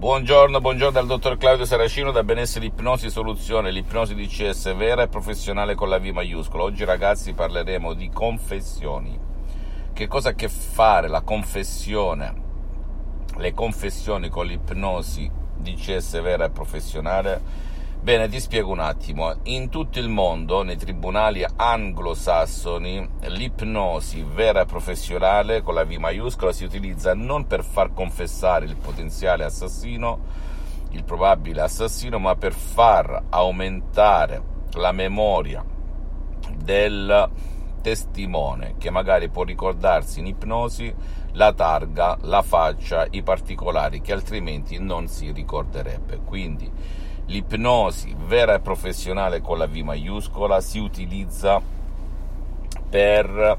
Buongiorno, buongiorno dal dottor Claudio Saracino da Benessere Ipnosi Soluzione, l'ipnosi DCS vera e professionale con la V maiuscola. Oggi ragazzi parleremo di confessioni. Che cosa ha a che fare la confessione, le confessioni con l'ipnosi DCS vera e professionale? Bene, ti spiego un attimo. In tutto il mondo, nei tribunali anglosassoni, l'ipnosi vera e professionale con la V maiuscola si utilizza non per far confessare il potenziale assassino, il probabile assassino, ma per far aumentare la memoria del testimone che magari può ricordarsi in ipnosi la targa, la faccia, i particolari che altrimenti non si ricorderebbe. Quindi l'ipnosi vera e professionale con la V maiuscola si utilizza per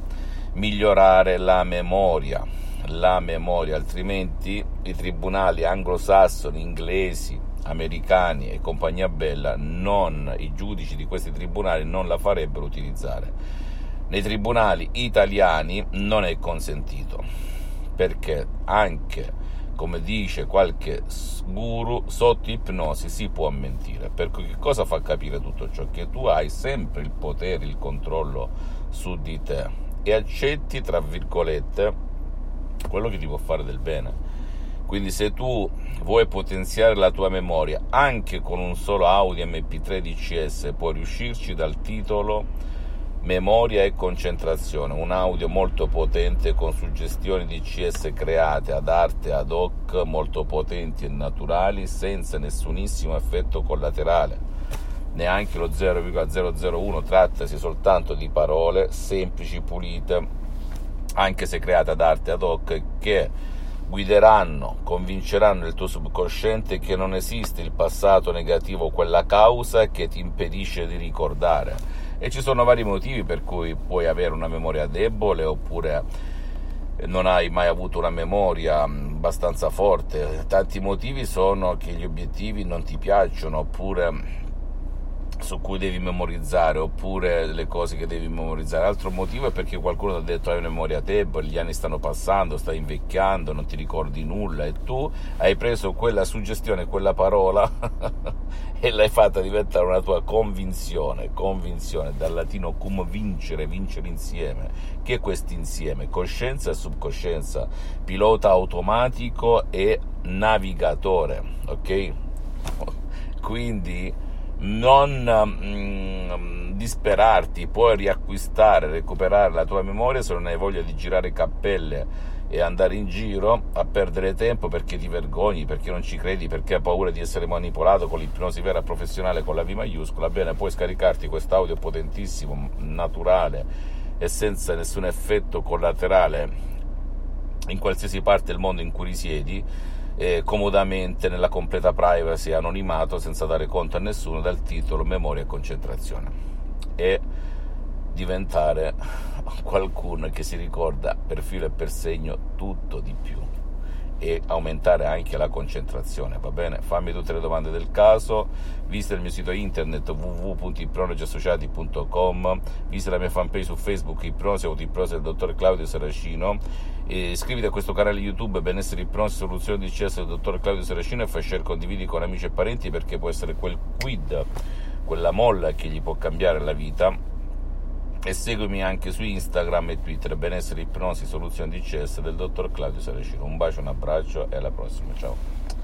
migliorare la memoria, la memoria, altrimenti i tribunali anglosassoni, inglesi, americani e compagnia bella, non, i giudici di questi tribunali non la farebbero utilizzare. Nei tribunali italiani non è consentito, perché anche come dice qualche guru, sotto ipnosi si può mentire. Per cui che cosa fa capire tutto ciò? Che tu hai sempre il potere, il controllo su di te e accetti, tra virgolette, quello che ti può fare del bene. Quindi se tu vuoi potenziare la tua memoria anche con un solo Audi MP3 DCS, puoi riuscirci dal titolo memoria e concentrazione, un audio molto potente con suggestioni di CS create ad arte ad hoc, molto potenti e naturali, senza nessunissimo effetto collaterale, neanche lo 0,001, trattasi soltanto di parole semplici, pulite, anche se create ad arte ad hoc, che guideranno, convinceranno il tuo subconsciente che non esiste il passato negativo, quella causa che ti impedisce di ricordare e ci sono vari motivi per cui puoi avere una memoria debole oppure non hai mai avuto una memoria mm, abbastanza forte. Tanti motivi sono che gli obiettivi non ti piacciono oppure su cui devi memorizzare oppure le cose che devi memorizzare. Altro motivo è perché qualcuno ti ha detto hai memoria debole, gli anni stanno passando, stai invecchiando, non ti ricordi nulla e tu hai preso quella suggestione, quella parola e l'hai fatta diventare una tua convinzione, convinzione dal latino cum vincere, vincere insieme. Che è questo insieme? Coscienza e subcoscienza, pilota automatico e navigatore, ok? Quindi non mm, disperarti, puoi riacquistare, recuperare la tua memoria se non hai voglia di girare cappelle e andare in giro a perdere tempo perché ti vergogni, perché non ci credi, perché hai paura di essere manipolato con l'ipnosi vera professionale con la V maiuscola, bene, puoi scaricarti quest'audio potentissimo, naturale e senza nessun effetto collaterale in qualsiasi parte del mondo in cui risiedi eh, comodamente nella completa privacy, anonimato, senza dare conto a nessuno dal titolo Memoria e concentrazione. E diventare qualcuno che si ricorda per filo e per segno tutto di più e aumentare anche la concentrazione, va bene? Fammi tutte le domande del caso, visita il mio sito internet www.ipnologiassociati.com, visita la mia fanpage su Facebook Ipnosi Autoipnosi del dottor Claudio Saracino, iscriviti a questo canale YouTube Benessere Ipnosi Soluzione di CS del dottor Claudio Saracino e fai share, condividi con amici e parenti perché può essere quel quid, quella molla che gli può cambiare la vita e seguimi anche su Instagram e Twitter benessere ipnosi soluzione DCS del dottor Claudio Saracino. Un bacio un abbraccio e alla prossima. Ciao